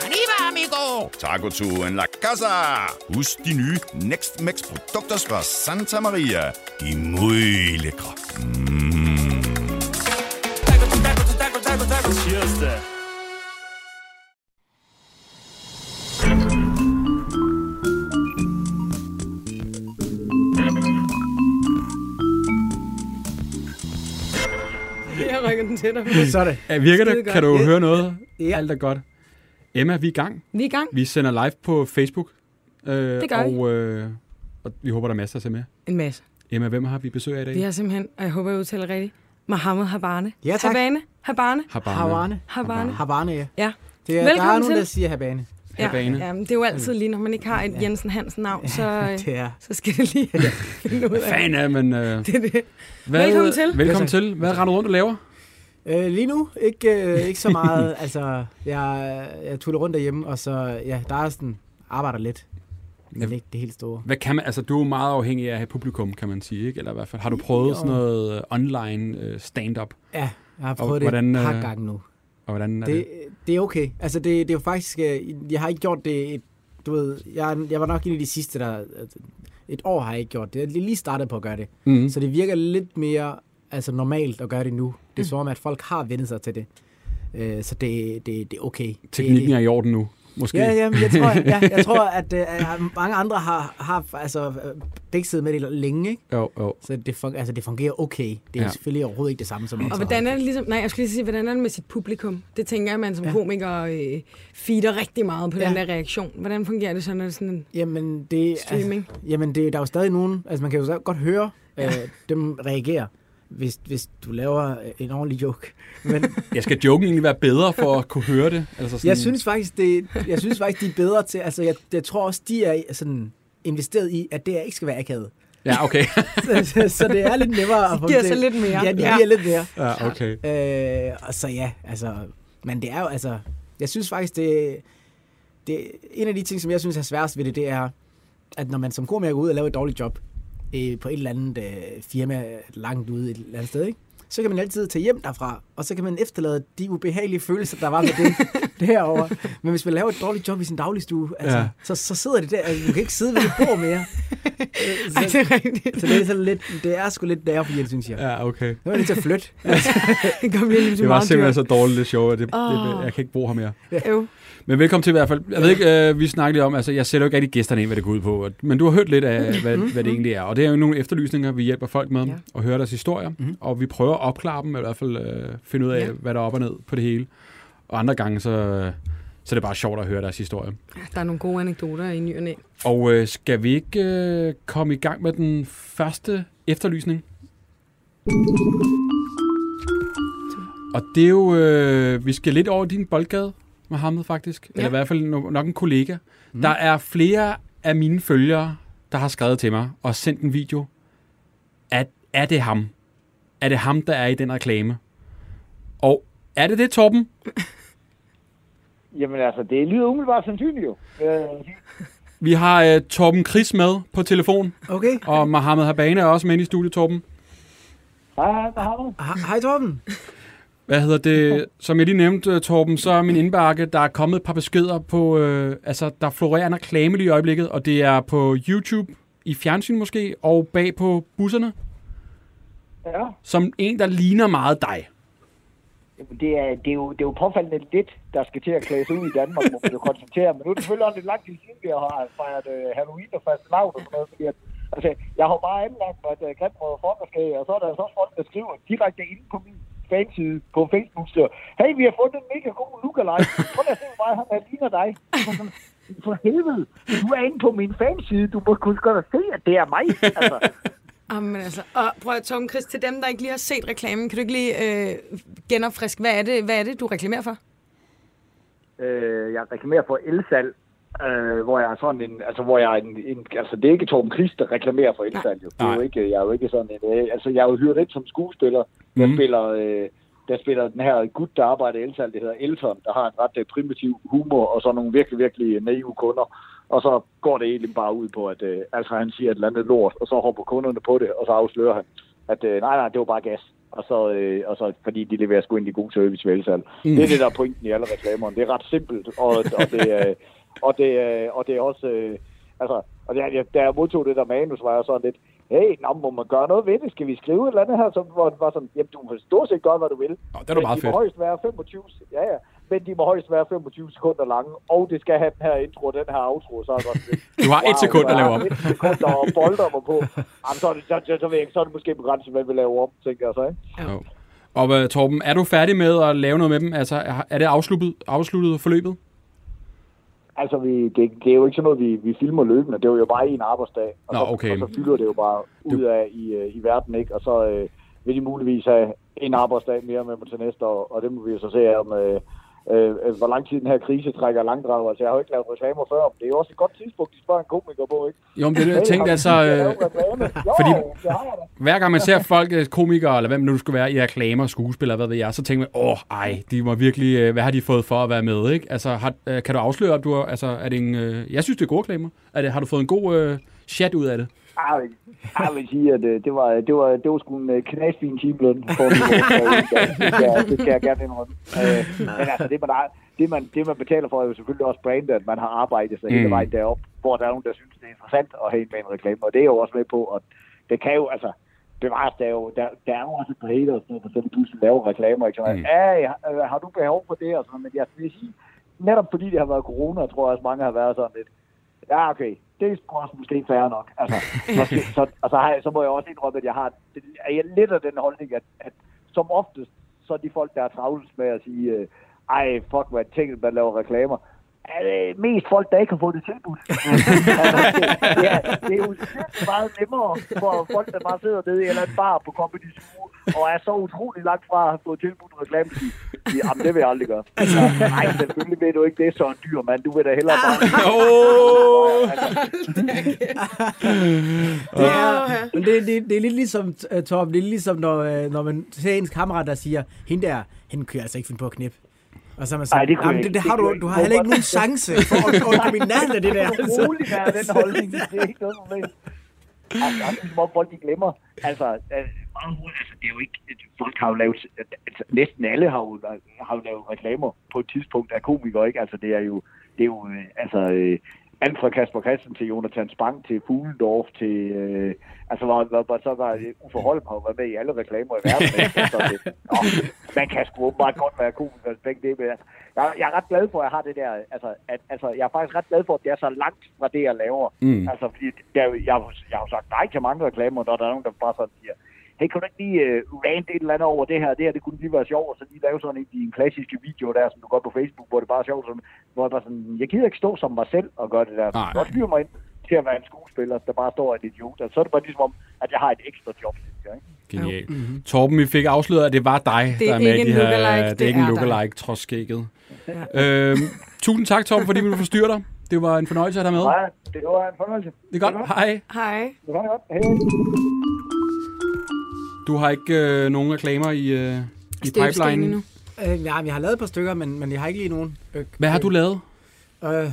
Arriba, amigo! Taco to en la casa. Husk de nye Next Max produkter fra Santa Maria. De er muy lækre. Mm. Cheers da. Jeg rykker den til dig. Så er det. Ja, virker det? Kan du høre noget? Ja. Alt er godt. Emma, vi er i gang. Vi er i gang. Vi sender live på Facebook. Øh, Det gør vi. og, øh, og vi håber, der er masser at se med. En masse. Emma, hvem har vi besøg af i dag? Vi har simpelthen, og jeg håber, jeg udtaler rigtigt, Mohammed Habane. Ja, tak. Habane. Habane. Habane. Havane. Habane. Havane, ja. Ja. Det er, der Velkommen er nogen, til. der siger Habane. Habane. Ja, ja, men det er jo altid lige, når man ikke har et Jensen Hansen navn, så, øh, Det er. så skal det lige finde ud af. Fan af, men... Øh, Det er det. hvad, Velkommen til. Velkommen Ja, til. Hvad render du rundt og laver? Øh, lige nu, ikke, øh, ikke så meget. altså, jeg, jeg tuller rundt derhjemme, og så, ja, der er sådan, arbejder lidt. Men Ja. ikke det helt store. Hvad kan man, altså, du er jo meget afhængig af at have publikum, kan man sige, ikke? Eller i hvert fald, har du prøvet Jo. sådan noget øh, online øh, stand-up? Ja, jeg har Og prøvet det hvordan, et par øh, gange nu. Og hvordan er Det, det? det er okay. Altså, det, det er jo faktisk... Jeg har ikke gjort det... Et, du ved, jeg, jeg var nok en af de sidste, der... Et år har jeg ikke gjort det. Jeg lige startet på at gøre det. Mm. Så det virker lidt mere altså, normalt at gøre det nu. Det er som om, at folk har vendt sig til det. Øh, så det, det, det er okay. Teknikken er i orden nu, måske? Ja, ja, men jeg tror, ja, jeg tror at uh, mange andre har, har altså, øh, bikset med det længe, ikke? Jo, jo. Så det, fun- altså, det fungerer okay. Det er Ja. selvfølgelig overhovedet ikke det samme som Og hvordan er det ligesom, nej, jeg skulle lige sige, hvordan er det med sit publikum? Det tænker jeg, man som ja. Komiker øh, feeder rigtig meget på ja. den der reaktion. Hvordan fungerer det så, når det er sådan en Jamen, det, streaming? Altså, jamen det, der er jo stadig nogen, altså man kan jo så godt høre øh, dem reagere, hvis, hvis du laver en ordentlig joke. Men Jeg skal joken egentlig være bedre for at kunne høre det? Altså sådan, jeg synes faktisk, det, jeg synes faktisk, de er bedre til, altså jeg, jeg tror også, de er sådan investeret i, at det her ikke skal være akavet. Ja, okay. Så, så, så det er lidt nemmere at få giver til- lidt mere. Ja, de Ja. giver lidt mere. ja, okay. Øh, og så ja, altså, men det er jo altså, jeg synes faktisk, det, det en af de ting, som jeg synes er sværest ved det, det er, at når man som komiker går ud og laver et dårligt job øh, på et eller andet øh, firma langt ude et eller andet sted, ikke? så kan man altid tage hjem derfra, og så kan man efterlade de ubehagelige følelser, der var med det derovre. Men hvis man laver et dårligt job i sin dagligstue, altså, Ja. så, så sidder det der, altså, du kan ikke sidde ved det bord mere. Øh, Ej, det så, er rigtigt. så det er sådan lidt, det er sgu lidt nervefjert, synes jeg. Ja, okay. Nu er det til at flytte. Det går virkelig Det var simpelthen så dårligt det show, at det, Åh. det, jeg kan ikke bruge ham mere. Øv. Men velkommen til i hvert fald. Jeg ved ikke, øh, vi snakkede lige om, altså jeg sætter jo ikke rigtig gæsterne ind, hvad det går ud på. Men du har hørt lidt af, hvad, hvad det egentlig er. Og det er jo nogle efterlysninger, vi hjælper folk med Ja. at høre deres historier. Mhm. Og vi prøver at opklare dem, eller i hvert fald øh, finde ud af, Ja. hvad der er op og ned på det hele. Og andre gange, så, øh, så er det bare sjovt at høre deres historie. Ja, Der er nogle gode anekdoter i ny og næ. Og øh, skal vi ikke øh, komme i gang med den første efterlysning? Og det er jo, øh, vi skal lidt over din boldgade, Mohammed faktisk. Ja. Eller i hvert fald no- nok en kollega. Mm. Der er flere af mine følgere, der har skrevet til mig og sendt en video. At, er det ham? Er det ham, der er i den reklame? Og er det det, Torben? Jamen altså, det lyder umiddelbart sandsynligt jo. Øh, Vi har øh, Torben Chris med på telefon, Okay. og Mohammed Habane er også med i studiet, Torben. hej, hej? Hej, hej Torben. Hvad hedder det? Som jeg lige nævnte, øh, Torben, så er min indbakke, der er kommet et par beskeder på, øh, altså der florerer en reklame lige i øjeblikket, og det er på YouTube, i fjernsyn måske, og bag på busserne, Ja, som en, der ligner meget dig. Det er, det, er jo, det er jo påfaldende lidt, der skal til at klædes ud i Danmark, må man jo konstatere. Men nu er det selvfølgelig også lidt lang tid siden, vi har fejret øh, Halloween og fast lavt og sådan noget. Fordi at, altså, jeg har bare anlagt mig et uh, øh, grimråd folkeskab, og så er der så folk, der skriver direkte inde på min fanside på Facebook, så hey, vi har fundet en mega god lookalike. Prøv at se, hvor meget han er, ligner dig. For helvede, du er inde på min fanside. Du må kunne godt se, at det er mig. Altså, Jamen altså, og prøv at Torben Chris, til dem, der ikke lige har set reklamen, kan du ikke lige øh, genopfriske, hvad er, det, hvad er det, du reklamerer for? øh, jeg reklamerer for elsalg, øh, hvor jeg er sådan en, altså hvor jeg er en, en altså det er ikke Torben Christ, der reklamerer for elsalg, jo. Det er jo ikke, jeg er jo ikke sådan en, øh, altså jeg er jo hyret ind som skuespiller, der Mhm. spiller, øh, der spiller den her gut, der arbejder i elsalg, det hedder Elton, der har en ret øh, primitiv humor, og så nogle virkelig, virkelig naive kunder. Og så går det egentlig bare ud på, at øh, altså han siger et eller andet lort, og så hopper kunderne på det, og så afslører han, at øh, nej, nej, det var bare gas. Og så, øh, og så fordi de leverer sgu egentlig god service ved elsalg. Mm. Det er det, der er pointen i alle reklamerne. Det er ret simpelt, og, og, det, øh, og, det, øh, og det er også... Øh, altså, og det, jeg, da jeg modtog det der manus, var jeg sådan lidt, hey, nå, må man gøre noget ved det? Skal vi skrive et eller andet her? Så det var sådan, jamen, du må stort set gøre, hvad du vil. Nå, det er Men meget fedt. må højst være 25, ja, ja. Men de må højst være 25 sekunder lange, og det skal have den her intro og den her outro, så er det godt. Du har et sekund at lave om. Et sekund og bolder mig på. Jamen, så, er det, så, så, så, ved jeg ikke, så er det måske begrænset, hvad vi laver om, tænker jeg så, ikke? Jo. Og uh, Torben, er du færdig med at lave noget med dem? Altså, er- er det afsluttet, afsluttet forløbet? Altså, vi, det, det er jo ikke sådan noget, vi, vi filmer løbende. Det er jo bare en arbejdsdag. Og, Nå, så, okay. og så fylder det jo bare ud af i, øh, i verden, ikke? Og så øh, vil de muligvis have en arbejdsdag mere med mig til næste år, og det må vi jo så se om, øh, øh, øh, hvor lang tid den her krise trækker langdrag. Altså, jeg har jo ikke lavet reklamer før, men det er jo også et godt tidspunkt, de spørger en komiker på, ikke? Jo, men det er jeg tænkte altså... Øh? Jo, fordi- det hver gang man ser folk, øh, komikere, eller hvem nu skulle være, i reklamer, skuespillere, hvad ved jeg, så tænker man, åh, ej, de må virkelig, øh, hvad har de fået for at være med, ikke? Altså, har, kan du afsløre, at du har, altså, er det en, øh, jeg synes, det er gode reklamer. Er det, har du fået en god øh, chat ud af det? Jeg vil, jeg vil sige, at øh, det var, det var, det var sgu en øh, knasfin timeløn for det, det, skal, jeg- det skal jeg gerne indrømme. Øh, men altså, det man, har- det, man, det man betaler for, er jo selvfølgelig også brandet, at man har arbejdet sig mm. hele vejen derop, hvor der er nogen, der synes, det er interessant at have en med en reklame, og det er jo også med på, og det kan jo, altså, bevares, der er jo, der, der er jo også et par haters, der eksempel pludselig laver reklamer, ikke? Så, Mm. hey, har, har du behov for det? Og sådan, men jeg vil sige, netop fordi det har været corona, tror jeg også mange har været sådan lidt, ja, okay, det er sgu også måske fair nok. Altså, så, skal, så, og så, har jeg, så må jeg også indrømme, at jeg har det, er jeg lidt af den holdning, at, at som oftest, så er de folk, der er travlt med at sige, øh, ej, fuck, hvad tænkt, man laver reklamer, er det mest folk, der ikke har fået det tilbudt. altså, det, er, det er jo meget nemmere for folk, der bare sidder nede i en eller anden bar på Comedy Zoo, og er så utrolig langt fra at have fået tilbudt en reklame, jamen det vil jeg aldrig gøre. Altså, nej, selvfølgelig ved du ikke, det er så en dyr mand. Du vil da hellere bare... Altså, Det er, men det, det, det er lidt ligesom, Torben, det er ligesom, når, uh, når man ser ens kammerat, der siger, hende der, hende kan jeg altså ikke finde på at knippe. Og så er man sådan, det "Jamen, det, det, Det har du, du har heller ikke nogen chance for at, at komme i nærheden af det der. Altså. roligt med den holdning. Det er ikke noget problem. Altså, det er om folk de glemmer. Altså, øh, meget hurtigt, altså, det er jo ikke... Folk har jo lavet... Altså, næsten alle har jo, har jo lavet reklamer på et tidspunkt af komikere, ikke? Altså, det er jo... Det er jo øh, altså... Alt fra Kasper Christen til Jonathan Spang til Fuglendorf til... Øh, altså, hvor, hvor, hvor så var Uffe Holm har været med i alle reklamer i verden. Så det, nå, man kan sgu åbenbart godt være komiker, altså, begge det, men altså, jeg, jeg er ret glad for, at jeg har det der... Altså, at, altså, jeg er faktisk ret glad for, at det er så langt fra det, jeg laver. Mm. Altså, fordi der, er jeg, har- jeg har jo sagt nej til mange reklamer, når der er nogen, der bare sådan siger, hey, kan du ikke lige uh, rant et eller andet over det her? Det her, det kunne lige være sjovt, og så lige lave sådan en de klassiske videoer der, som du gør på Facebook, hvor det bare er sjovt, sådan, hvor jeg bare sådan, jeg gider ikke stå som mig selv og gøre det der. Nej. Jeg hyre mig ind til at være en skuespiller, der bare står en idiot. Altså, så er det bare ligesom om, at jeg har et ekstra job, synes jeg, ikke? Genialt. Torben, vi fik afsløret, at det var dig, Det er der er med ikke i de en her... lookalike, det er det ikke en lookalike, trods skægget. Øhm, tusind tak, Torben, fordi vi ville forstyrre dig. Det var en fornøjelse at have med. Nej, det var en fornøjelse. Det er godt. Hej. Hej. Det var godt. Hej. Du har ikke øh, nogen reklamer i, øh, i pipeline. endnu. Øh, ja, jeg har lavet et par stykker, men, men jeg har ikke lige nogen. Øh, Hvad har du lavet? Øh,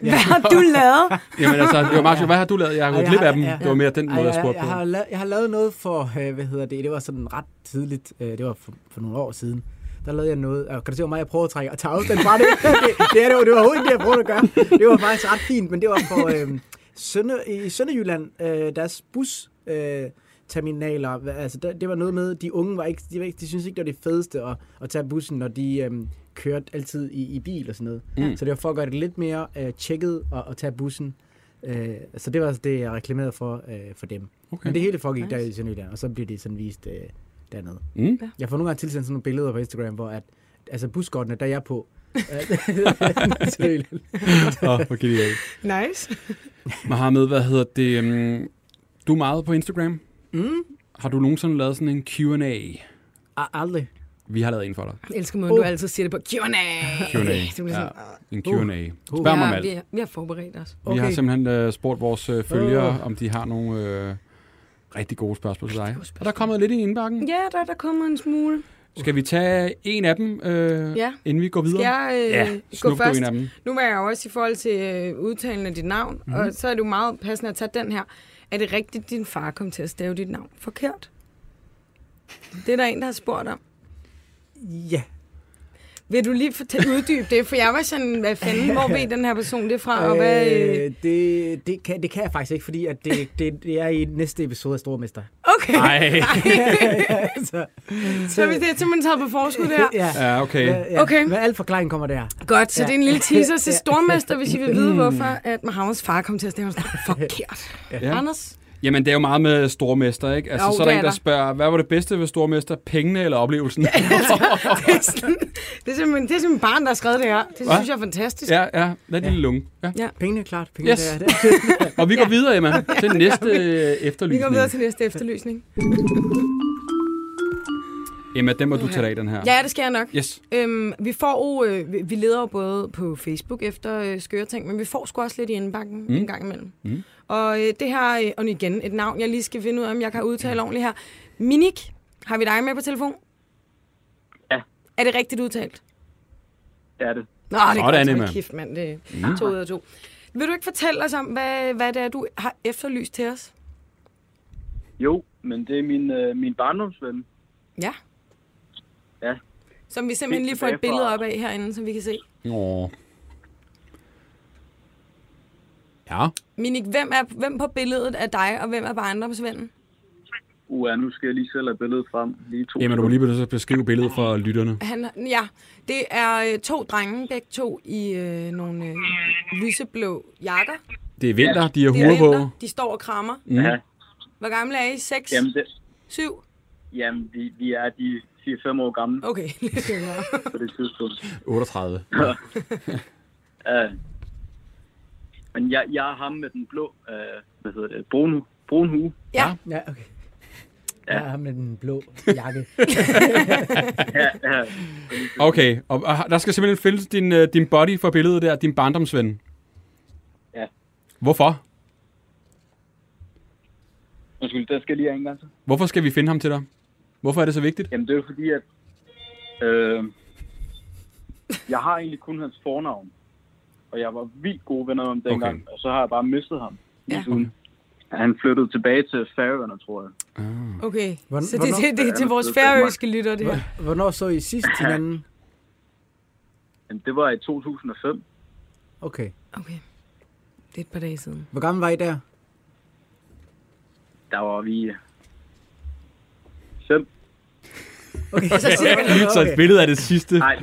Hvad har du lavet? Jamen altså, det var meget. Hvad har du lavet? Jeg har gået jeg glip af dem. ja. Det var mere den måde, jeg jeg, spurgte jeg, på. har lavet, jeg har lavet noget for, øh, hvad hedder det, det var sådan ret tidligt, øh, det var for, for nogle år siden. Der lavede jeg noget, og kan du se, hvor meget jeg prøver at trække og tage afstand fra det? det, det, er det, var, det var overhovedet ikke det, jeg prøvede at gøre. Det var faktisk ret fint, men det var for øh, Sønder, i Sønderjylland, øh, deres bus, øh, terminaler, altså der, det var noget med, de unge var ikke, de, var ikke, de synes ikke, det var det fedeste at, at tage bussen, når de øhm, kørte altid i, i bil og sådan noget. Mm. Så det var for at gøre det lidt mere øh, tjekket at, at tage bussen. Øh, så det var altså det, jeg reklamerede for, øh, for dem. Okay. Men det hele foregik Nice. der i Sønderjylland, og så bliver det sådan vist øh, dernede. Mm. Jeg får nogle gange tilsendt sådan nogle billeder på Instagram, hvor at, altså buskortene, der er jeg på. Åh, hvor genialt. Nice. Mohammed, hvad hedder det? Um, du er meget på Instagram. Mm. Har du nogensinde lavet sådan en Q&A? Aldrig. Vi har lavet en for dig. Jeg elsker måden, Oh. du altid siger det på Q&A. Q&A. Det Ja. ja. En Q&A. Uh. Spørg mig om alt. vi, vi har forberedt os. Vi har Okay. simpelthen uh, spurgt vores uh, følgere, Åh. om de har nogle øh, rigtig gode spørgsmål til dig. spørgsmål. Og der er kommet lidt i indbakken. Ja, der, der kommer en smule. Skal vi tage en af dem, øh, Ja. inden vi går videre? Skal jeg øh, ja, gå først? en af dem. Nu var jeg jo også i forhold til øh, udtalen af dit navn, mm. og så er det jo meget passende at tage den her. Er det rigtigt, din far kom til at stave dit navn forkert? Det er der en, der har spurgt om. Ja. Vil du lige fortælle, uddybe det? For jeg var sådan, hvad fanden, hvor ved den her person det fra? Og hvad, øh... Øh, det, det, kan, det kan jeg faktisk ikke, fordi at det, det, det er i næste episode af Stormester. Okay, Nej. så, så hvis det er simpelthen taget på forskud der. ja. Ja, okay. Ja, Okay. Men al forklaring kommer der. Godt, så Ja. det er en lille teaser til Ja. Stormester, hvis I vil vide, hvorfor at Mahammeds far kom til at stemme forkert. Ja. Anders? Jamen, det er jo meget med stormester, ikke? Altså, Jo, så er det der er en, der der. spørger, hvad var det bedste ved stormester? Pengene eller oplevelsen? Det er, sådan, det er simpelthen, det er simpelthen barn, der har skrevet det her. Det Hva? synes jeg er fantastisk. ja, ja. Lad det lille lunge. Ja. Pengene er klart. Pengene Yes. er der. Og vi går videre, Emma, til næste øh, Vi efterlysning. går videre til næste efterlysning. Emma, den må du tage af, den her. Ja, det skal jeg nok. Yes. Øhm, vi får jo, øh, vi- vi leder jo både på Facebook efter øh, skøre ting, men vi får sgu også lidt i indbakken mm. en gang imellem. Mm. Og øh, det her, øh, og igen, et navn, jeg lige skal finde ud af, om jeg kan udtale ordentligt her. Minik, har vi dig med på telefon? Ja. Er det rigtigt udtalt? Det er det. Nå, det er Sådan, godt. Hold kæft, mand. Det er to ud af to. Vil du ikke fortælle os om, hvad, hvad det er, du har efterlyst til os? Jo, men det er min, øh, min barndomsven. Ja. Ja. Som vi simpelthen lige får et billede op af herinde, så vi kan se. Åh. Ja. Minik, hvem er hvem på billedet er dig, og hvem er barndomsvennen? Uha, nu skal jeg lige selv have billedet frem. Lige to Emma, du må lige begynde at beskrive billedet for lytterne. Han, ja, det er øh, to drenge, begge to i øh, nogle øh, lyseblå jakker. Det er vinter, de har Det er huer på. De står og krammer. Mm. Ja, Hvor gamle er I? 6? jamen, det, 7? jamen vi, vi er de 4-5 år gamle Okay, lidt yngre. på det tidspunkt. 38. Uh, men jeg, jeg er ham med den blå, uh, hvad hedder det, brun, brun hue. Ja, Ja, okay. Jeg er ham med den blå jakke. Ja, ja. Okay, og og der skal simpelthen findes din, øh, din body for billedet der, din barndomsven. Ja. Hvorfor? Undskyld, der skal lige en gang til. Hvorfor skal vi finde ham til dig? Hvorfor er det så vigtigt? Jamen, det er jo fordi, at øh, jeg har egentlig kun hans fornavn. Og jeg var vildt gode venner med ham dengang, Okay. okay. og så har jeg bare mistet ham. Ja. Siden. Han flyttede tilbage til Færøerne, tror jeg. okay. Hvorn- Så det, hvornår- det, det er til vores færøske lytter, det her. Hvornår så I sidst hinanden? Men det var i 2005. Okay. Okay. Det er et par dage siden. Hvor gammel var I der? Der var vi fem. Okay. Så siger vi Lige så et billede af det sidste. Nej,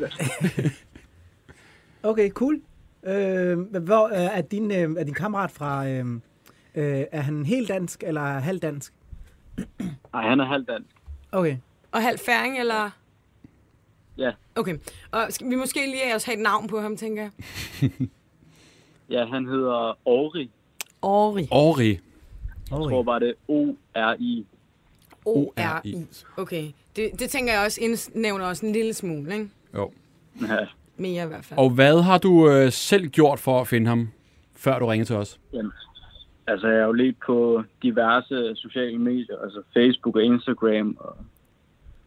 Okay, cool. Øh, hvor øh, er, din, øh, er din kammerat fra... Øh, øh, er han helt dansk eller halv dansk? nej, han er halvdansk. Okay. Og halv færing, eller? Ja. Okay. Og skal vi måske lige også have et navn på ham, tænker jeg? Ja, han hedder Ori. Ori. Ori. Jeg tror bare, det er O-R-I. O-R-I. Okay. Det, det tænker jeg også indsnævner også en lille smule, ikke? Jo. Ja, Mere i hvert fald. Og hvad har du øh, selv gjort for at finde ham, før du ringede til os? jamen, altså, jeg har jo let på diverse sociale medier, altså Facebook og Instagram, og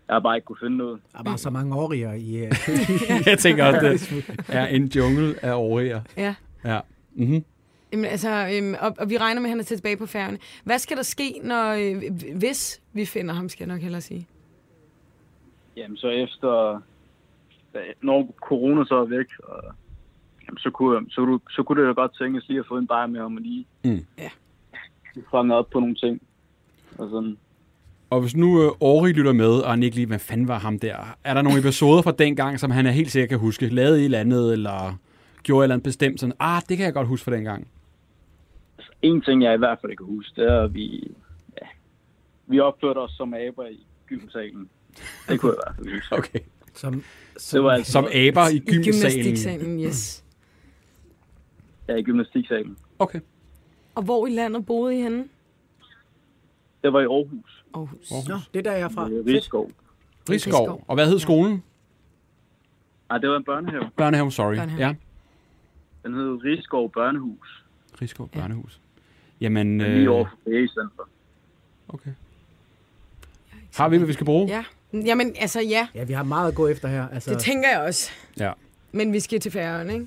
jeg har bare ikke kunne finde noget. Der er bare så mange åriger i... Øh, Jeg tænker også, det er en jungle af Ori'er. Ja. Ja. Mm-hmm. Jamen, altså, øhm, og, og vi regner med, at han er tilbage på færgerne. Hvad skal der ske, når, øh, hvis vi finder ham, skal jeg nok hellere sige? Jamen, så efter, når corona så er væk, og, jamen, så, kunne, så, kunne, så kunne det da godt tænkes lige at få en bajer med ham og lige Mm. Ja. fange op på nogle ting. Og sådan. Og hvis nu øh, Ori lytter med, og han ikke lige, hvad fanden var ham der? Er der nogle episoder fra dengang, som han er helt sikkert kan huske? Lavede I eller andet, eller gjorde et eller andet bestemt sådan, ah, det kan jeg godt huske fra dengang. Altså, en ting, jeg i hvert fald ikke kan huske, det er, at vi, ja, vi opførte os som aber i gymsalen. Det kunne jeg i hvert fald huske. Okay. Som, Det var altså Som aber i I gymsalen. gymnastiksalen, yes. ja, i gymnastiksalen. Okay. Og hvor i landet boede I henne? Det var i Aarhus. Aarhus. Aarhus. Nå, det er der, jeg er fra. I Rigskov. Rigskov. Og hvad hed skolen? Nej, det var en børnehave. Børnehave, sorry. Børnehave. Ja. Den hed Rigskov Børnehus. Rigskov Børnehus. Jamen, Øh... Lige øh, over for Center. okay. Har vi, hvad vi skal bruge? Ja. Jamen, altså ja, Ja, vi har meget at gå efter her. Altså, det tænker jeg også. Ja. Men vi skal til færgerne, ikke?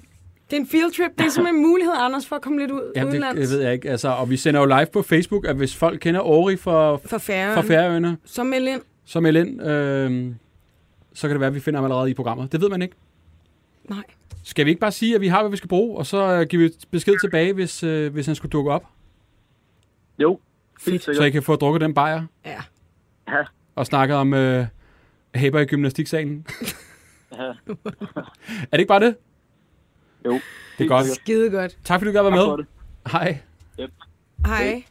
Det er en field trip. Det er simpelthen en mulighed, Anders, for at komme lidt ud Jamen, det, udenlands. det ved jeg ikke. Altså, og vi sender jo live på Facebook, at hvis folk kender Ori for, For for færgerne. Færøerne, Så meld ind. så meld ind. Øh, så kan det være, at vi finder ham allerede i programmet. Det ved man ikke. Nej. Skal vi ikke bare sige, at vi har, hvad vi skal bruge, og så øh, giver vi besked tilbage, hvis, øh, hvis han skulle dukke op? Jo, helt Så I sikkert. kan få drukket den bajer Ja. Ja, og snakke om øh, hæber i gymnastiksalen. ja. Er det ikke bare det? Jo, Det er godt. Skide godt. Tak fordi du gad være med. det. Hej. Hej.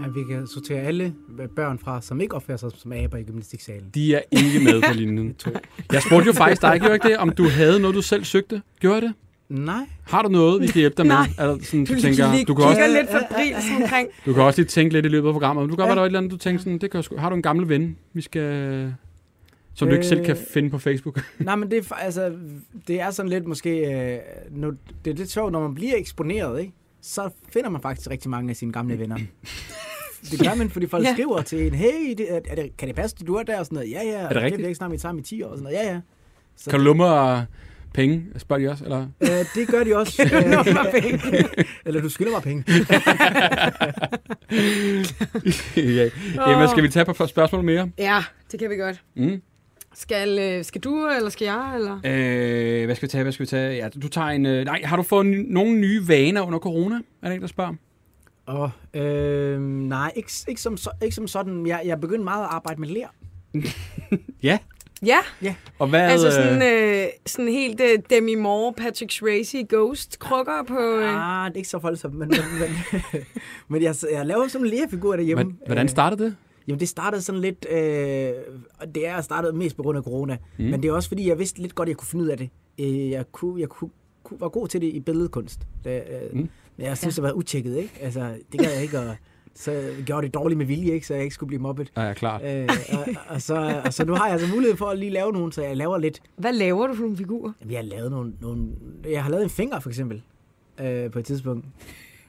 Ja, vi kan sortere alle børn fra, som ikke opfører sig som aber i gymnastiksalen. De er ikke med på linjen. Jeg spurgte jo faktisk dig, gjorde ikke det, om du havde noget, du selv søgte. Gjorde det? Nej. Har du noget, vi kan hjælpe dig med? Nej. Eller sådan, du, Du, tænker, du, kan også, lidt febrilsk omkring. du kan også lige tænke lidt i løbet af programmet. Du kan godt være, der er et eller andet, du tænker sådan, det kan sgu- har du en gammel ven, vi skal, som du ikke selv kan Øh. finde på Facebook? Nej, men det er, altså, det er sådan lidt måske... Øh, nu, det er lidt sjovt, når man bliver eksponeret, ikke? så finder man faktisk rigtig mange af sine gamle venner. Det gør man, fordi folk Ja. ja. skriver til en, hey, det, er, er det, kan det passe, du er der? Og sådan noget, ja, ja. det rigtigt? Det er ikke snart, vi tager i 10 år. Og sådan noget, ja, ja. Så, Kan du lumme penge? Spørger de også? Eller? øh, det gør de også. Penge? Eller du skylder mig penge. ja. Emma, skal vi tage på spørgsmål mere? Ja, det kan vi godt. Mm. Skal, øh, skal du, eller skal jeg? Eller? Øh, hvad skal vi tage? Hvad skal vi tage? Ja, du tager en... Øh, nej, har du fået ny, nogle nye vaner under corona? Er det en, der spørger? Og, øh, nej, ikke, ikke, som, så, ikke som sådan. Jeg, jeg begyndte meget at arbejde med ler. Ja. Ja, Og hvad... altså øh, sådan, øh, sådan helt øh, Demi Moore, Patrick Swayze, Ghost krukker på... Øh. Ah, det er ikke så voldsomt, men, men, men, men jeg, jeg laver sådan en lerfigur derhjemme. Hvad- Hvordan startede det? Jamen, det startede sådan lidt... Øh, og det er startet mest på grund af corona. Mm. Men det er også fordi, jeg vidste lidt godt, at jeg kunne finde ud af det. Øh, jeg kunne, jeg kunne, kunne, var god til det i billedkunst. Da, øh, Mm. Men jeg synes, det var utjekket, ikke? Altså, det gad jeg ikke, og så gjorde det dårligt med vilje, ikke? Så jeg ikke skulle blive mobbet. Ja, ja, klart. Øh, og, og, så, og så nu har jeg altså mulighed for at lige lave nogle, så jeg laver lidt. Hvad laver du for nogle figurer? Jamen, jeg har lavet nogle, nogle... Jeg har lavet en finger, for eksempel, øh, på et tidspunkt.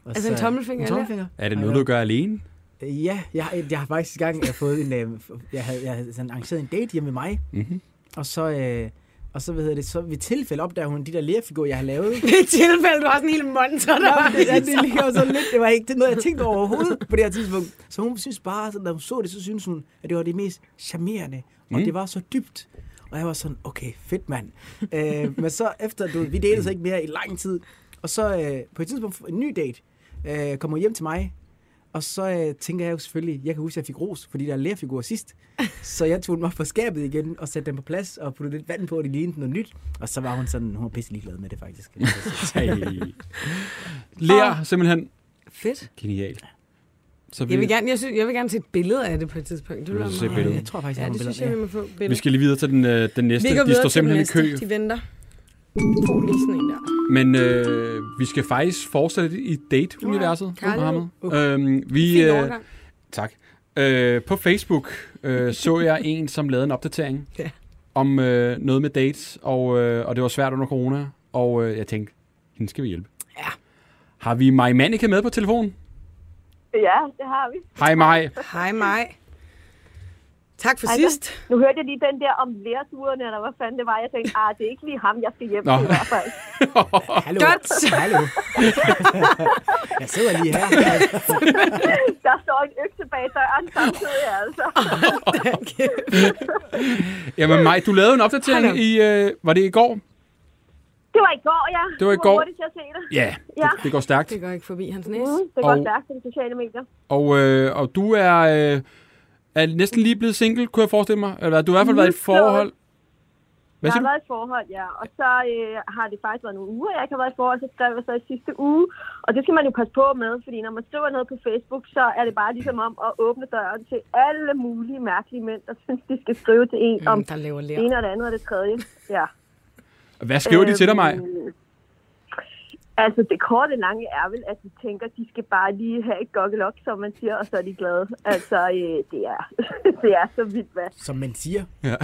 Og Altså en tommelfinger, En eller? tommelfinger. Er det noget, du gør alene? Ja, jeg, har- jeg har faktisk i gang jeg har fået en, øh, jeg havde, jeg havde sådan arrangeret en date hjemme med mig, Mm-hmm. og så, øh, og så, hvad hedder det, så ved tilfælde opdager hun de der lerfigurer, jeg har lavet. I tilfælde, du har sådan en hel monster, der var det, ja, det ligger sådan lidt, det var ikke det er noget, jeg tænkte over overhovedet på det her tidspunkt. Så hun synes bare, sådan, da hun så det, så synes hun, at det var det mest charmerende, og Mm. det var så dybt. Og jeg var sådan, okay, fedt mand. øh, men så efter, du, ved, vi delte så ikke mere i lang tid, og så øh, på et tidspunkt, en ny date, øh, kommer hjem til mig, og så øh, tænker jeg jo selvfølgelig, jeg kan huske, at jeg fik ros for de der lærfigurer sidst. Så jeg tog dem op på skabet igen og satte dem på plads og puttede lidt vand på, og de lignede noget nyt. Og så var hun sådan, hun var pisse ligeglad med det faktisk. Lær simpelthen. Fedt. Genialt. Så vi, Jeg vil, gerne, jeg, synes, jeg vil gerne se et billede af det på et tidspunkt. Det Du vil se meget- billedet. Jeg tror faktisk, Ja, jeg har det synes jeg, vi billeder. må få billeder. vi skal lige videre til den, øh, den næste. Vi går De står til den simpelthen i kø. De venter. Få lige sådan en der. Men øh, vi skal faktisk fortsætte i date-universet. Ja, Mohammed. kærlighed. Øhm, vi, Fin øh, tak. Øh, på Facebook øh, så jeg en, som lavede en opdatering Ja. om øh, noget med dates, og, øh, og det var svært under corona, og øh, jeg tænkte, hende skal vi hjælpe. Ja. Har vi Maj Manike med på telefonen? Ja, det har vi. Hej Maj. Hej mig. Tak for Ej, sidst. Nu hørte jeg lige den der om lærturene, eller hvad fanden det var. Jeg tænkte, ah, det er ikke lige ham, jeg skal hjem Nå. til i hvert fald. Hallo. Godt. Hallo. jeg sidder lige her. Der står en økse bag døren samtidig, altså. Jamen Maj, du lavede en opdatering Hallo. i, øh, var det i går? Det var i går, ja. Det var i går. til at se det. Ja, Ja. det, det går stærkt. Det går ikke forbi hans næse. Mm, det går Og- stærkt på de sociale medier. Og, øh, og du er, øh, er næsten lige blevet single, kunne jeg forestille mig. Eller du har i hvert fald været i et forhold. Hvad jeg har du? været i et forhold, ja. Og så øh, har det faktisk været nogle uger, jeg ikke har været i forhold. Så skrev jeg så i sidste uge. Og det skal man jo passe på med, fordi når man skriver noget på Facebook, så er det bare ligesom om at åbne døren til alle mulige mærkelige mænd, der synes, de skal skrive til en om Mm, der laver det lær. ene og det andet og det tredje. Ja. Hvad skriver de til dig? Øhm, Altså, det korte lange er vel, at de tænker, de skal bare lige have et gokkelok, som man siger, og så er de glade. Altså, øh, det, er, det er så vildt, hvad. Som man siger. Ja.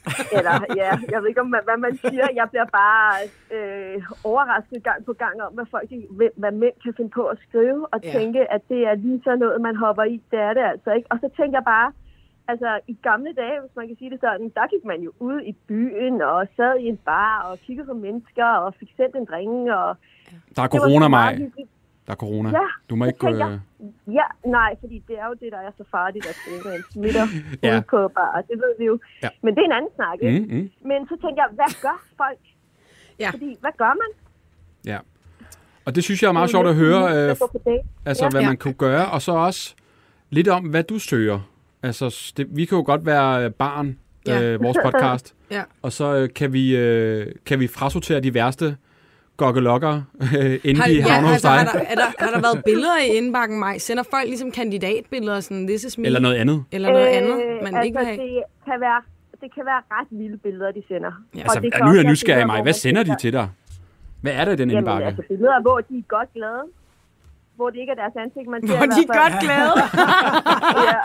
Eller, ja, jeg ved ikke, om, hvad man siger. Jeg bliver bare øh, overrasket gang på gang om, hvad folk, hvad mænd kan finde på at skrive, og Ja. tænke, at det er lige sådan noget, man hopper i. Det er det altså ikke. Og så tænker jeg bare, altså i gamle dage, hvis man kan sige det sådan, der gik man jo ud i byen og sad i en bar og kiggede på mennesker og fik sendt en drink. Og Der er corona, hyggeligt. der er corona. Ja, du må ikke gå... jeg- Ja, nej, fordi det er jo det, der er så farligt, at coronaen smitter Ja. ude på bare. Det ved vi jo. Ja. Men det er en anden snak, ikke? Mm, mm, Men så tænker jeg, hvad gør folk? Ja. Fordi, hvad gør man? ja. Og det synes jeg er meget sjovt at høre, øh, altså Ja. hvad man kunne gøre, og så også lidt om, hvad du søger. Altså, det, vi kan jo godt være øh, barn, Ja. øh, vores podcast, Ja. og så øh, kan, vi, øh, kan vi frasortere de værste gokkelokker, øh, inden Har, de ja, havner hos altså, dig. har, der, er der, har der været billeder i indbakken, Maj? Sender folk ligesom kandidatbilleder, sådan, this is me? Eller noget andet. Eller noget andet, man altså, ikke vil have? det kan være det kan være ret vilde billeder, de sender. Ja, Og Altså, det kan nu er jeg nysgerrig, mig. Hvad sender de til dig? Hvad er der i den Jamen, indbakke? altså billeder, hvor de er godt glade. Hvor det ikke er deres ansigt, man ser Hvor de er godt glade. Ja.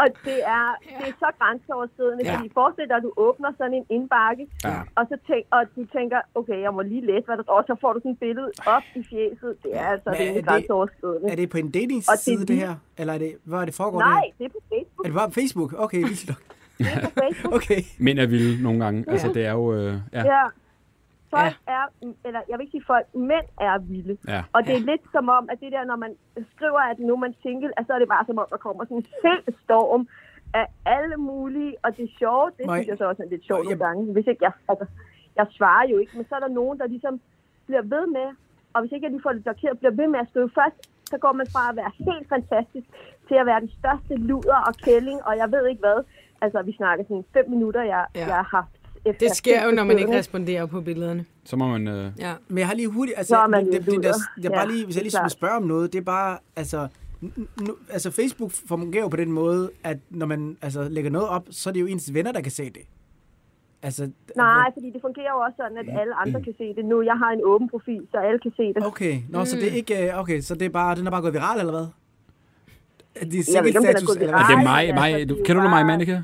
og det er, det er så grænseoverskridende, Ja. ja. fordi forestil dig, at du åbner sådan en indbakke, Ja. og, så tænk, og du tænker, okay, jeg må lige læse, hvad der står, og så får du sådan et billede op i fjeset. Det er altså Men er det- grænseoverskridende. Er det på en det dating-side, det lige- her? Eller er det, hvor er det foregår Nej, det? det er på Facebook. Er det bare på Facebook? Okay, vildt nok. Det er på Facebook. Okay. Mænd er vilde nogle gange. Altså, det er jo... Øh, ja. Ja. Folk er, eller jeg vil ikke sige folk, mænd er vilde. Ja. Og det er lidt som om, at det der, når man skriver, at nu er man single, altså, så er det bare som om, der kommer sådan en fed storm af alle mulige, og det er sjovt, det jeg- synes jeg så også er lidt sjovt Må jeg- nogle gange. Hvis ikke jeg, altså, jeg svarer jo ikke, men så er der nogen, der ligesom bliver ved med, og hvis ikke jeg lige får det blokeret, bliver ved med at skrive først, så går man fra at være helt fantastisk til at være den største luder og kælling, og jeg ved ikke hvad. Altså, vi snakker sådan fem minutter, jeg, Ja. ja. jeg har haft. Efter Det sker jo, når man ikke responderer på billederne. Så må man... Øh, Ja. Men jeg har lige hurtigt, altså, Så er man det, det, det, jeg bare Ja, lige, hvis jeg lige skulle spørge om noget, det er bare, altså, nu, altså Facebook fungerer jo på den måde, at når man altså, lægger noget op, så er det jo ens venner, der kan se det. Altså, Nej, fordi det fungerer jo også sådan, at alle andre kan se det nu. Jeg har en åben profil, så alle kan se det. Okay, Nå, så det er ikke, øh, okay, så det er bare, den er bare gået viral, eller hvad? Er Det er Jeg ved ikke, om den er gået er hvad? det mig? mig altså, du, det er kender du mig, bare- Mannika?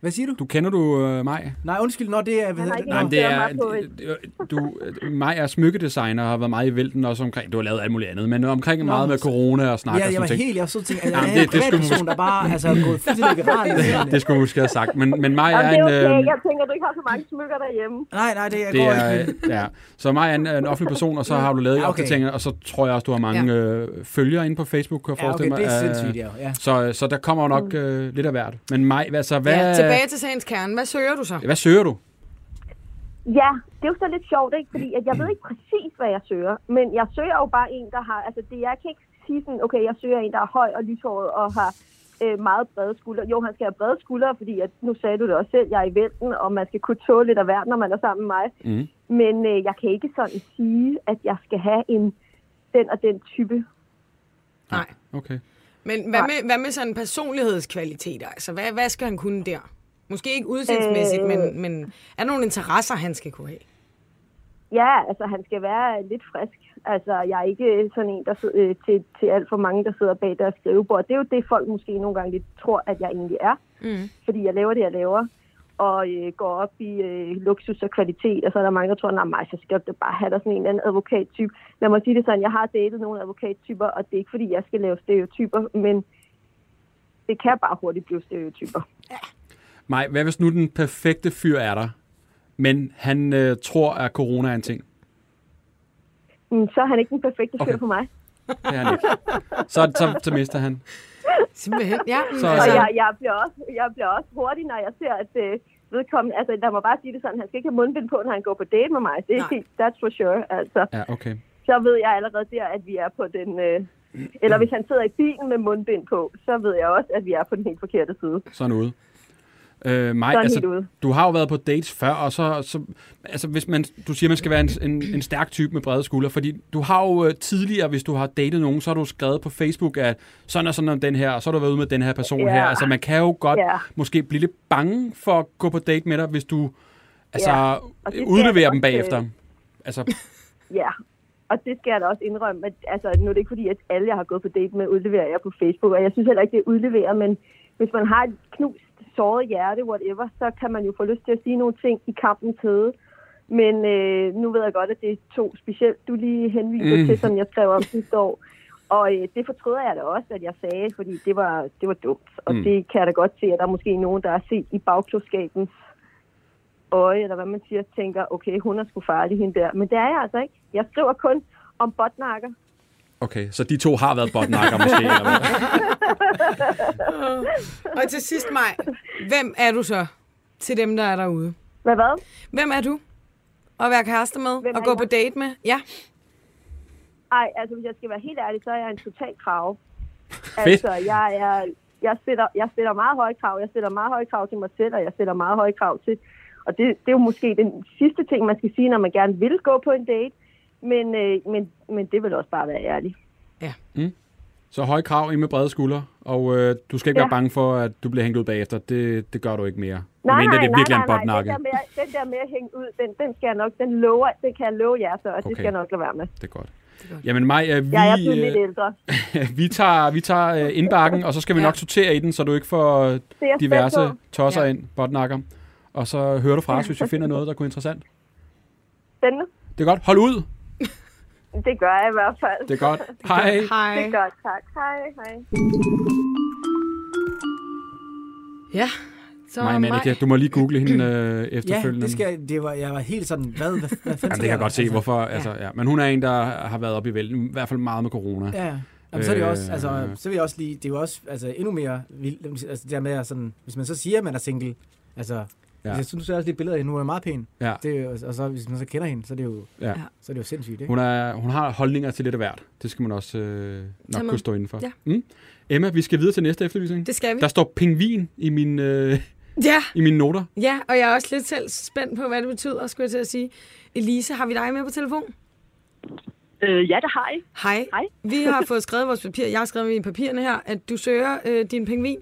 Hvad siger du? Du kender du øh, mig? Nej, undskyld, når det er... Hvad det? Nej, Nå, men det er, mig på et- du, mig er smykkedesigner og har været meget i vælten også omkring, du har lavet alt muligt andet, men omkring meget med corona og snak og Ja, jeg sådan var ting. helt, jeg så tænkt, at jeg det- er en det skulle privatperson, der bare altså, er gået fuldstændig viral. Det skulle du måske have sagt, men, men mig Jamen, er det er en... okay. Øh, Jeg tænker, du ikke har så mange smykker derhjemme. Nej, nej, det, jeg det går er, ikke. ja. Så mig er en, en offentlig person, og så har du lavet Ja, ja, okay. opdateringer, og så tror jeg også, du har mange øh, følgere inde på Facebook, kan jeg Ja, okay, forestille mig. det er Øh, sindssygt, ja. ja. Så, så der kommer jo nok øh, lidt af hvert. Men mig, altså, hvad, ja. Tilbage til sagens kerne. Hvad søger du så? hvad søger du? Ja, det er jo så lidt sjovt, ikke? Fordi at jeg ved ikke præcis, hvad jeg søger. Men jeg søger jo bare en, der har... Altså, det, jeg kan ikke sige sådan, okay, jeg søger en, der er høj og lyshåret og har øh, meget brede skuldre. Jo, han skal have brede skuldre, fordi at, nu sagde du det også selv, jeg er i vælten, og man skal kunne tåle lidt af hvert, når man er sammen med mig. Mm. Men øh, jeg kan ikke sådan sige, at jeg skal have en den og den type. Nej. Okay. Men hvad med, hvad med sådan personlighedskvaliteter? Altså, hvad, hvad skal han kunne der? Måske ikke udseendsmæssigt, Øh. men, men er der nogle interesser, han skal kunne have? Ja, altså han skal være lidt frisk. Altså jeg er ikke sådan en, der sidder, øh, til, til alt for mange, der sidder bag deres skrivebord. Det er jo det, folk måske nogle gange lidt tror, at jeg egentlig er. Mm. Fordi jeg laver det, jeg laver. Og øh, går op i øh, luksus og kvalitet. Og så er der mange, der tror, nej, så skal du bare have der sådan en eller anden advokattype. Lad mig sige det sådan, jeg har datet nogle advokattyper, og det er ikke fordi, jeg skal lave stereotyper, men det kan bare hurtigt blive stereotyper. Maj, hvad hvis nu den perfekte fyr er der, men han øh, tror, at corona er en ting? Mm, Så er han ikke den perfekte fyr Okay. for mig. Det er han ikke. Så, så, så mister han. Simpelthen, ja. Så- Og altså, jeg, jeg, bliver også, jeg bliver også hurtig, når jeg ser, at øh, vedkommende, altså lad mig bare sige det sådan, han skal ikke have mundbind på, når han går på date med mig. Det er Nej. helt, that's for sure. Altså, Ja, okay. så ved jeg allerede der, at vi er på den, øh, eller hvis han sidder i bilen med mundbind på, så ved jeg også, at vi er på den helt forkerte side. Sådan ude. Øh, Maj, altså, du har jo været på dates før, og så, så altså, hvis man, du siger, man skal være en, en, en stærk type med brede skuldre, fordi du har jo øh, tidligere, hvis du har datet nogen, så har du skrevet på Facebook, at sådan og sådan om den her, og så har du været ude med den her person Ja. her. Altså, man kan jo godt Ja. måske blive lidt bange for at gå på date med dig, hvis du altså, det skal udleverer dem også, bagefter. Altså, Ja, og det skal jeg da også indrømme. At, altså, nu er det ikke fordi, at alle, jeg har gået på date med, udleverer jeg på Facebook. Og jeg synes heller ikke, det er udleverer, men hvis man har et knust, såret hjerte, whatever, så kan man jo få lyst til at sige nogle ting i kampens hede. Men øh, nu ved jeg godt, at det er to specielt, du lige henviser Mm. til, som jeg skrev om sidste år. Og øh, det fortryder jeg da også, at jeg sagde, fordi det var, det var dumt. Og mm. det kan jeg da godt se, at der er måske nogen, der har set i bagklodskabens øje, eller hvad man siger, tænker, okay, hun er sgu farlig, hende der. Men det er jeg altså ikke. Jeg skriver kun om botnakker. Okay, så de to har været botnakker måske, eller hvad? Og til sidst, Maj, hvem er du så til dem, der er derude? Hvad hvad? Hvem er du at være kæreste med Hvem og gå jeg? på date med? Ja. Ej, altså hvis jeg skal være helt ærlig, så er jeg en total krav. Altså, jeg er... Jeg sætter, jeg sætter meget høje krav. Jeg sætter meget høje krav til mig selv, og jeg sætter meget høje krav til... Og det, det er jo måske den sidste ting, man skal sige, når man gerne vil gå på en date. Men, øh, men, men det vil også bare være ærligt. Så høje krav, ind med brede skuldre, og øh, du skal ikke Ja. være bange for, at du bliver hængt ud bagefter. Det, det gør du ikke mere. Nej, Medmindre nej, det er nej, virkelig nej, nej. botnakke. Den der, med, den der med at hænge ud, den, den skal jeg nok, den lover, den kan jeg love jer så, og okay. det skal jeg nok lade være med. Det er godt. Jamen Maj, øh, vi, Jeg er lidt øh, ældre. vi tager, vi tager øh, indbakken, og så skal vi Ja. nok sortere i den, så du ikke får Det er diverse tosser Ja. ind, botnakker. Og så hører du fra os, hvis vi finder noget, der kunne være interessant. Spændende. Det er godt. Hold ud. Det gør jeg i hvert fald. Det er godt. Hej. Hej. Det er godt, tak. Hej, hej. Ja. Så Maj Malika, du må lige google hende øh, Ja, efterfølgende. det skal, det var, jeg var helt sådan, hvad, hvad, hvad Jamen, det kan jeg godt se, hvorfor. Altså, ja. Men hun er en, der har været oppe i vælten, i hvert fald meget med corona. Ja, Jamen, så er det også, Øh. altså, så vil jeg også lige, det er jo også altså, endnu mere vildt, altså det der med, at sådan, hvis man så siger, at man er single, altså, Ja. ja. jeg synes også lige et billede af hende, hun er meget pæn, Ja. det og så hvis man så kender hende, så er det jo, Ja. så er det jo sindssygt, ikke? Hun, er, hun har holdninger til lidt af hvert. Det skal man også øh, nok kunne stå inden for. Ja. Mm. Emma, vi skal videre til næste efterlysning. Det skal vi. Der står pingvin i, min, øh, Ja, i mine noter. ja, og jeg er også lidt selv spændt på, hvad det betyder, skulle jeg til at sige. Elise, har vi dig med på telefon? Øh, ja, det har I. Hej. Hej. Vi har fået skrevet vores papir. Jeg har skrevet i papirerne her, at du søger øh, din pingvin.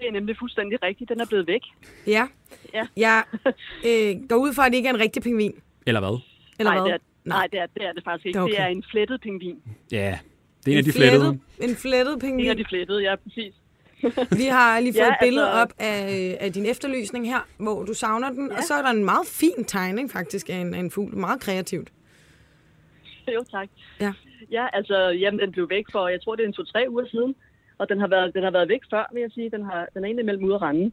Det er nemlig fuldstændig rigtigt. Den er blevet væk. Ja. Ja. Jeg øh, går ud fra, at det ikke er en rigtig pingvin. Eller hvad? Eller nej, hvad? det er, nej, det er, det er det faktisk ikke. Det er Det okay. er en flettet pingvin. Ja, det er en af de flettede. En flettet En pingvin. af de flettede, ja, præcis. Vi har lige fået Ja, et billede altså- op af, af din efterlysning her, hvor du savner den. Ja. Og så er der en meget fin tegning faktisk af en, af en fugl. Meget kreativt. Jo, tak. Ja. Ja, altså, jamen, den blev væk for, jeg tror, det er en to-tre uger siden. Og den har været, den har været væk før, vil jeg sige. Den, har, den er egentlig mellem ude at rende.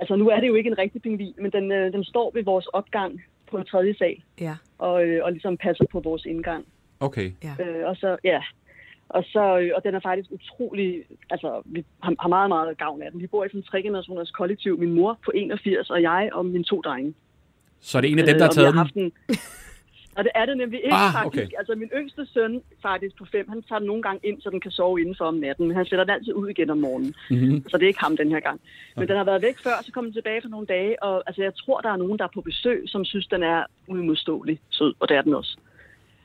Altså, nu er det jo ikke en rigtig pingvin, men den, øh, den står ved vores opgang på tredje sal. Ja. Og, øh, og ligesom passer på vores indgang. Okay. Øh, og så, ja. Og, så, øh, og den er faktisk utrolig, altså vi har, har meget, meget gavn af den. Vi bor i sådan en tre-generationers kollektiv. Min mor på 81, og jeg og mine to drenge. Så er det en af dem, der Øh, har vi taget den? Og det er det nemlig ikke Ah, faktisk. okay. Altså min yngste søn, faktisk på fem, han tager den nogle gange ind, så den kan sove indenfor om natten. Men han sætter den altid ud igen om morgenen. Mm-hmm. Så det er ikke ham den her gang. Men den har været væk før, så kom den tilbage for nogle dage. Og altså, jeg tror, der er nogen, der er på besøg, som synes, den er uimodståelig sød. Og det er den også.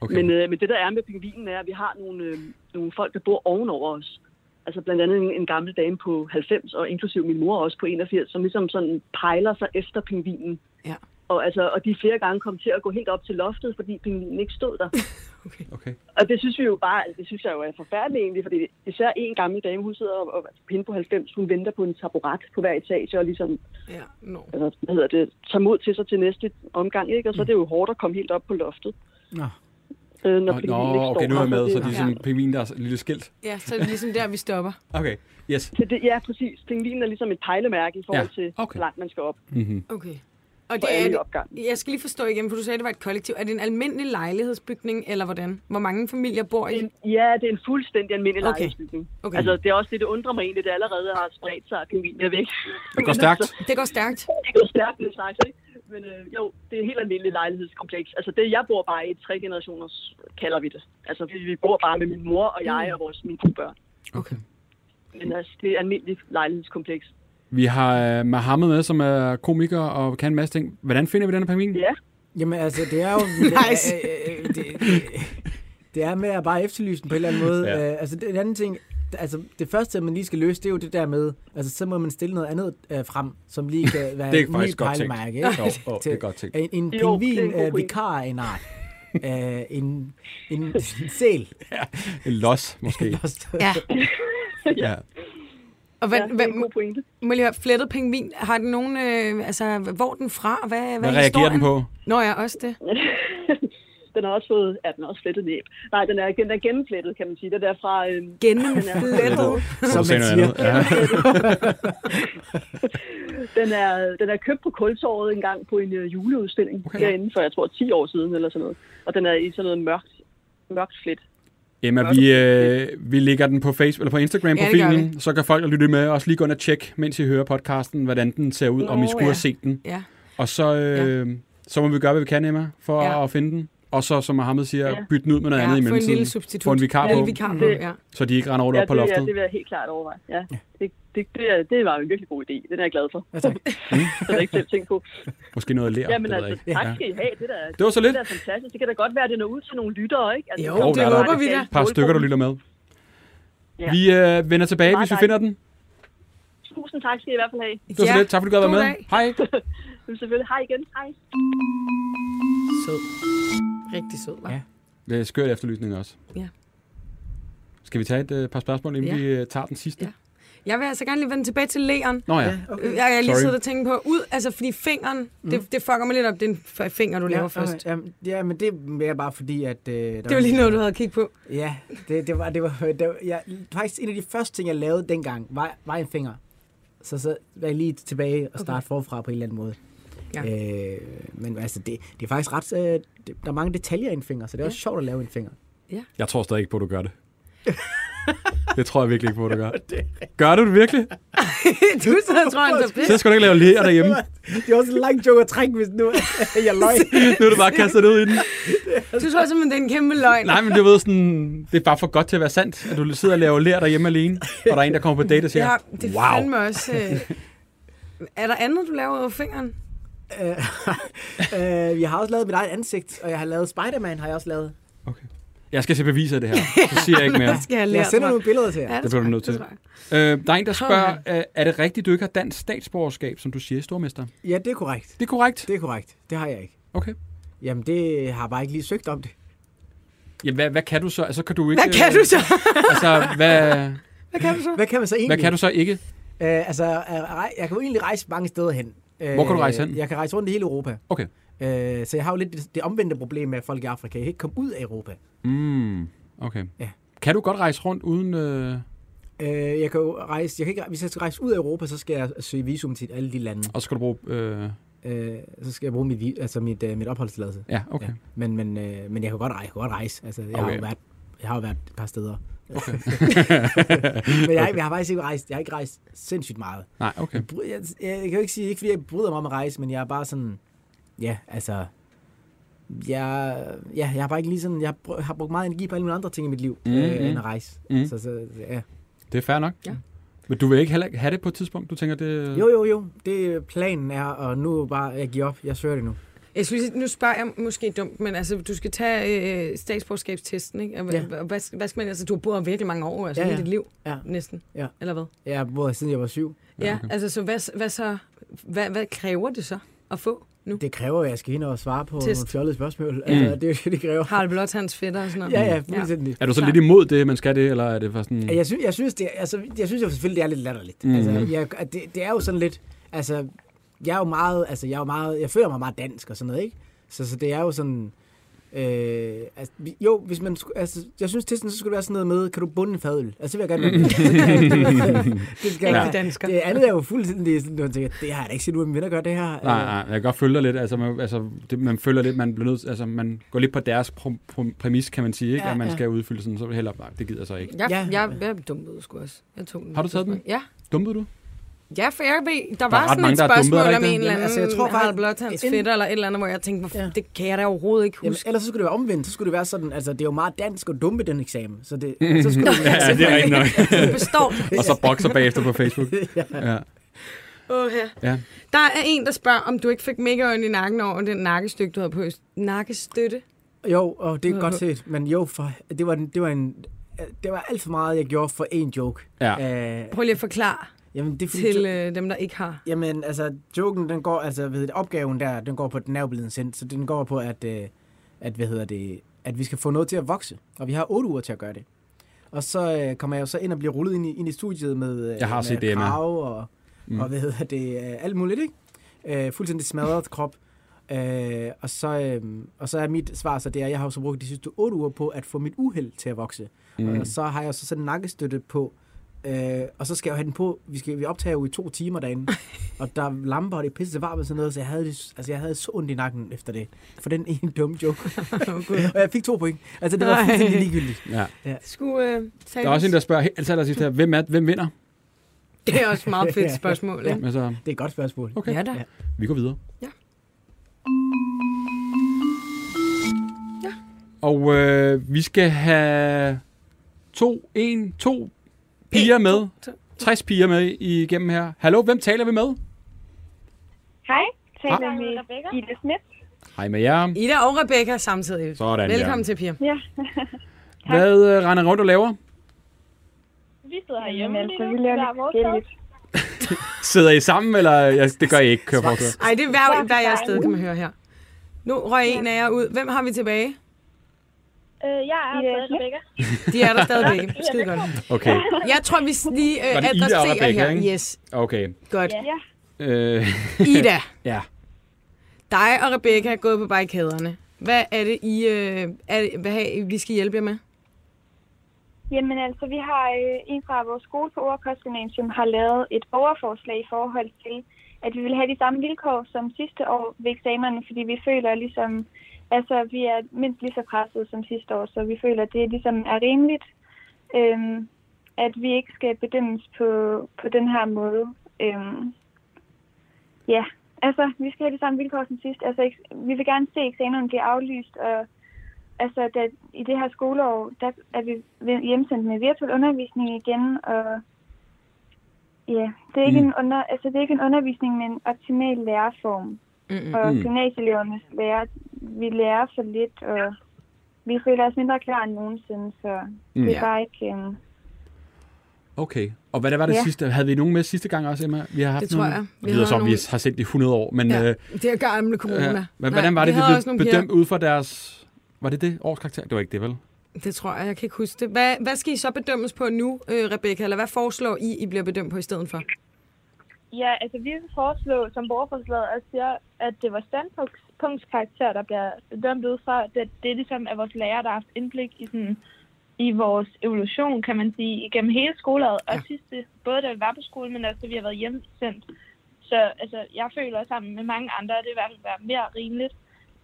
Okay. Men, øh, men det, der er med pingvinen, er, at vi har nogle, øh, nogle folk, der bor ovenover os. Altså blandt andet en, en gammel dame på 90, og inklusiv min mor også på 81, som ligesom sådan pejler sig efter pingvinen. Ja. Og, altså, og de flere gange kom til at gå helt op til loftet, fordi pingvinen ikke stod der. okay. Og det synes vi jo bare, det synes jeg jo er forfærdeligt egentlig, fordi især en gammel dame, hun sidder og, og hende på 90, hun venter på en taburet på hver etage, og ligesom, Ja, no. altså, hvad hedder det, tager mod til sig til næste omgang, ikke? Og så er det jo hårdt at komme helt op på loftet. Nå. Øh, når Nå, pingvinen nå, ikke okay, står nu er jeg der, med, så det- de er sådan en pingvin, der er lille skilt. ja, så er det ligesom der, vi stopper. Okay, yes. Så det, ja, præcis. Pingvinen er ligesom et pejlemærke i forhold Ja, til, okay. hvor langt man skal op Mm-hmm. Okay. Og det er det, opgangen. jeg skal lige forstå igen, for du sagde, at det var et kollektiv. Er det en almindelig lejlighedsbygning, eller hvordan? Hvor mange familier bor i? En, ja, det er en fuldstændig almindelig Okay. okay. lejlighedsbygning. Okay. Altså, det er også det, det undrer mig egentlig, det allerede har spredt sig, at pingvinen er væk. Det går stærkt. Det går stærkt. det går stærkt, det sagt, ikke? Men øh, jo, det er et helt almindeligt lejlighedskompleks. Altså det, jeg bor bare i, tre generationers, kalder vi det. Altså vi, vi bor bare med min mor og jeg og vores, mine to børn. Okay. Men altså, det er et almindeligt lejlighedskompleks. Vi har uh, Mohammed med, som er komiker og kan en masse ting. Hvordan finder vi den her pingvin? Ja, Jamen altså, det er jo... Nice. det, er, øh, det, det, det er med at bare efterlyse den på en eller anden måde. Ja. Ja. altså, den anden ting, altså, det første, man lige skal løse, det er jo det der med, altså, så må man stille noget andet øh, frem, som lige kan være Det er en ny pejlemærke. Ikke? Jo, jo, det er godt tænkt. En, en Jo, det er en pingvin, øh, vikar af en art. Øh, en, en, en sæl. En los, måske. Ja. ja. Og hvad, ja det er hvad, en god pointe. må jeg lige høre, flettet pingvin, har den nogen, øh, altså, hvor er den fra? Hvad, hvad, Hvad er reagerer historien? den på? Nå ja, også det. Den har også fået, ja, den også flettet næb. Nej, den er, den er gennemflettet, kan man sige. Det er derfra... Øh, Gennemflettet. Som man noget siger. Ja. den, er, den er købt på kultorvet en gang på en øh, juleudstilling Okay. okay. herinde for, jeg tror, 10 år siden eller sådan noget. Og den er i sådan noget mørkt, mørkt flet. Emma, vi, øh, vi lægger den på Facebook eller på Instagram Ja, så kan folk, der lytter med, også lige gå ind og tjekke, mens I hører podcasten, hvordan den ser ud, Nå, om I skulle ja. have set den. Ja. Og så, øh, så må vi gøre, hvad vi kan, Emma, for Ja. at finde den. Og så, som Mohammed siger, Ja. bytte den ud med noget andet i Ja, få en mellemtiden. lille substitut. Få en vikar En lille på, vikar på, Det- ja. så de ikke render rundt Ja, op på det, loftet. ja, det vil jeg helt klart overveje. Ja. Det, det, det, er, det var en virkelig god idé. Den er jeg glad for. Ja, tak. så det er ikke selv tænkt på. Måske noget lær. Det ved jeg altså, ikke. tak skal I have. Det, der, Det var så lidt. Det er fantastisk. Det kan da godt være, at det når ud til nogle lyttere, ikke? Altså, Jo, det er det håber det vi da. Et par stykker, der lytter med. Ja. Vi øh, vender tilbage, hvis vi finder den. Tusind tak skal I i hvert fald have. Det var så lidt. Tak fordi du gad være med. Hej. Men selvfølgelig. Hej igen. Hej. Sød. Rigtig sød, var. Ja. Det er skørt efterlysning også. Ja. Skal vi tage et øh, par spørgsmål, inden Ja. vi øh, tager den sidste? Ja. Jeg vil altså gerne lige vende tilbage til læren. Nå ja. Ja, Jeg, okay. jeg har lige siddet og tænkt på, ud, altså fordi fingeren, mm. det, det fucker mig lidt op, det er en finger, du laver Ja, først. okay. Jamen, ja, men det er mere bare fordi, at... Øh, der Det var lige noget, du havde kigget på. Ja, det, det var, det var, det var jeg, faktisk en af de første ting, jeg lavede dengang, var, var en finger. Så så var jeg lige tilbage og starte okay. forfra på en eller anden måde. Ja. Øh, men altså, det, det er faktisk ret... Øh, det, der er mange detaljer i en finger, så det er også sjovt at lave en finger. Jeg tror stadig ikke på, at du gør det. det tror jeg virkelig ikke på, at du gør. Gør du det virkelig? du og tror, han tager pis. Så skal du ikke lave læger derhjemme. Det er også en lang joke at trække, hvis nu jeg løg. Nu er du bare kastet ud i den. Du tror simpelthen, det er en kæmpe løgn. Nej, men du ved sådan, det er bare for godt til at være sandt, at du sidder og laver lær derhjemme alene, og der er en, der kommer på date og siger, Ja, det er wow. fandme også... Øh... Er der andet, du laver over fingeren? Øh, øh, jeg har også lavet mit eget ansigt, og jeg har lavet Spider-Man, har jeg også lavet. Okay. Jeg skal se beviser af det her. Så siger jeg ikke mere. Det skal jeg Jeg lære, sender nogle billeder til jer. Ja, Det bliver du nødt til. Det. Øh, der er en, der spørger, øh, er det rigtigt, du ikke har dansk statsborgerskab, som du siger, stormester? Ja, det er korrekt. Det er korrekt. Det er korrekt. Det har jeg ikke. Okay. Jamen, det har jeg bare ikke lige søgt om det. Ja, hvad, hvad kan du så? Altså, kan du ikke... Hvad kan du så? Altså, hvad, Hvad kan du så? Hvad kan man så egentlig? hvad kan du så ikke? Øh, altså, øh, jeg kan jo egentlig rejse mange steder hen. Øh, Hvor kan du rejse hen? Jeg kan rejse rundt i hele Europa. Okay. Øh, så jeg har jo lidt det, det omvendte problem med, at folk i Afrika ikke komme ud af Europa. Mm, okay. Ja. Kan du godt rejse rundt uden... Øh... Øh, jeg kan jo rejse, jeg kan ikke, hvis jeg skal rejse ud af Europa, så skal jeg søge visum til alle de lande. Og så skal du bruge... Øh... Øh, så skal jeg bruge mit, altså mit, øh, mit opholdstilladelse. Ja, okay. Ja. Men, men, øh, men jeg kan godt rejse. Jeg kan godt rejse. Altså, jeg, har Okay. jo været, jeg har jo været et par steder. Okay. men jeg, jeg har faktisk ikke rejst, jeg har ikke rejst sindssygt meget. Nej, okay. Jeg, jeg, jeg, kan jo ikke sige, ikke fordi jeg bryder mig om at rejse, men jeg er bare sådan, ja, altså, jeg, ja, jeg har bare ikke lige sådan, jeg har, br- har brugt meget energi på alle mulige andre ting i mit liv, Mm, mm, mm. øh, end at rejse. Mm. Mm. Så, så, ja. Det er fair nok. Ja. Men du vil ikke heller ikke have det på et tidspunkt? Du tænker, det... Jo, jo, jo, det planen er, og nu bare, jeg giver op, jeg søger det nu. Jeg synes, nu spørger jeg måske dumt, men altså, du skal tage øh, statsborgerskabstesten, ikke? Og, Ja. ja. hvad, hvad skal man, altså, du har boet her virkelig mange år, altså Ja, ja, ja. hele dit liv, Ja. næsten, Ja. eller hvad? Jeg har boet her, siden jeg var syv. Ja, Ja, ja okay. altså, så hvad, hvad så, hvad, hvad kræver det så at få nu? Det kræver, at jeg skal ind og svare på Test. nogle fjollede spørgsmål. Altså, det er jo det, det kræver. Harald Blot, hans fætter og sådan noget? Ja, ja, fuldstændig. Er du så lidt imod det, man skal det, eller er det for sådan... Ja. Jeg, synes, jeg, synes, det, er- altså, jeg synes jo selvfølgelig, det er lidt latterligt. Mm-hmm. Altså, jeg, det, det er jo sådan lidt, altså, jeg er jo meget, altså, jeg er jo meget, jeg føler mig meget dansk og sådan noget, ikke? Så, så det er jo sådan, øh, altså, jo, hvis man, altså, jeg synes testen, så skulle det være sådan noget med, kan du bunde en fadøl? Altså, det vil jeg gerne det skal være, dansker. det andet er jo fuldstændig sådan, at tænker, det har jeg da ikke set ud af min venner gøre det her. Nej, nej, jeg kan godt følge dig lidt. Altså, man, altså, det, man føler lidt, man bliver nødt, altså, man går lidt på deres pr- pr- præmis, kan man sige, ikke? Ja, at man ja. skal udfylde sådan, så vil jeg hellere, nej, det gider jeg så ikke. Jeg, Ja. ja. jeg, jeg dumpede sgu også. Jeg tog den. Har du taget den? Ja. Dumpede du? Ja, for jeg ved, der er var ret sådan mange, et der dumpet, spørgsmål der om ikke en eller Jamen, anden altså, jeg tror Harald hans inden- fætter eller et eller andet, hvor jeg tænkte, hvorfor, Ja. det kan jeg da overhovedet ikke Jamen, huske. ellers så skulle det være omvendt. Så skulle det være sådan, altså det er jo meget dansk at dumpe den eksamen. Så det, så skulle det Ja, det er rigtigt nok. Du består. Og så bokser bagefter på Facebook. Ja. Åh, ja. ja. Der er en, der spørger, om du ikke fik mega ondt i nakken over den nakkestykke, du havde på. Nakkestøtte? Jo, og det er godt set, men jo, for, det, var, en- det, var en, det var alt for meget, jeg gjorde for en joke. Ja. Uh, Prøv lige at forklare jamen, det er fordi, til øh, dem, der ikke har. Jamen, altså, joken, den går, altså, ved det, opgaven der, den går på, den er jo blevet en sendt, så den går på, at, øh, at, hvad hedder det, at vi skal få noget til at vokse, og vi har otte uger til at gøre det. Og så øh, kommer jeg jo så ind og bliver rullet ind i, ind i studiet med, øh, Jeg har med set krav og, Mm. mm. og hvad hedder det, øh, alt muligt, ikke? Øh, fuldstændig smadret krop. Øh, og, så, øh, og så er mit svar så det er, at jeg har jo så brugt de sidste otte uger på at få mit uheld til at vokse. Mm. Og så har jeg så sådan en nakkestøtte på, øh, og så skal jeg jo have den på, vi, skal, vi optager jo i to timer derinde, og der er lamper, og det er pisse varmt og sådan noget, så jeg havde, altså jeg havde så ondt i nakken efter det, for den ene dumme joke. og jeg fik to point. Altså det var fuldstændig ligegyldigt. Ja. Skulle øh, Der er også en, der spørger til allersidst her, hvem, er, hvem vinder? Det er også et meget fedt spørgsmål. Ja. Altså, Det er et godt spørgsmål. okay, Ja da. Ja. vi går videre. Ja. Ja. Og øh, vi skal have to, en, to piger med. to. 60 piger med igennem her. Hallo, hvem taler vi med? Hej, taler Hej. med Ida Schmidt. Hej med jer. Ida og Rebecca samtidig. Sådan, Velkommen ja. til, Pia. Ja, Hvad øh, render rundt og laver? vi sidder herhjemme Jamen, lige altså, nu. vi laver er lidt. Sidder I sammen, eller ja, det gør I ikke, kører forstå. Ej, det er hver, hver jeres sted, kan man høre her. Nu røg en af jer ud. Hvem har vi tilbage? Øh, jeg er Ida stadig Schmidt. Rebecca. De er der stadigvæk. Skide godt. Okay, Jeg tror, vi lige Var øh, det Ida og adresserer Rebecca, her. ikke? Yes, okay. godt. Ja. Øh, Ida, ja. dig og Rebecca er gået på barrikaderne. Hvad er det, I, øh, er det, hvad er, vi skal hjælpe jer med? Jamen altså, vi har øh, en fra vores skole på Gymnasium har lavet et borgerforslag i forhold til, at vi vil have de samme vilkår som sidste år ved eksamenerne, fordi vi føler ligesom, altså vi er mindst lige så presset som sidste år, så vi føler, at det ligesom er rimeligt, øhm, at vi ikke skal bedømmes på, på den her måde. Øhm, ja, altså vi skal have de samme vilkår som sidst. Altså vi vil gerne se eksamenerne blive aflyst, og altså, da, i det her skoleår, der er vi hjemsendt med virtuel undervisning igen, og ja, det er ikke, Mm. en, under, altså, det er ikke en undervisning med en optimal læreform. Mm-mm. Og Mm. gymnasieeleverne lærer, vi lærer for lidt, og vi føler os mindre klar end nogensinde, så Mm. det er Ja. bare ikke... Um, Okay. Og hvad der var det Ja. sidste? Havde vi nogen med sidste gang også, Emma? Vi har haft Det tror nogen, jeg. Vi Vi som, vi nogle- har sendt i 100 år, men Ja, øh, det er gamle corona. ja. Men Nej, hvordan var det, vi vi blev nogle bedømt ud fra deres... Var det det? Årskarakter? Det var ikke det, vel? Det tror jeg, jeg kan ikke huske det. Hvad, hvad skal I så bedømmes på nu, øh, Rebecca? Eller hvad foreslår I, I bliver bedømt på i stedet for? Ja, altså vi vil foreslå som borgerforslaget, at siger, at det var standpunktskarakter, der bliver dømt ud fra. Det, det er ligesom af vores lærere, der har haft indblik i, sådan, i vores evolution, kan man sige, igennem hele skoleåret. Og Ja. sidste, både da vi var på skole, men også da vi har været hjemsendt. Så altså, jeg føler sammen med mange andre, at det i hvert fald være mere rimeligt,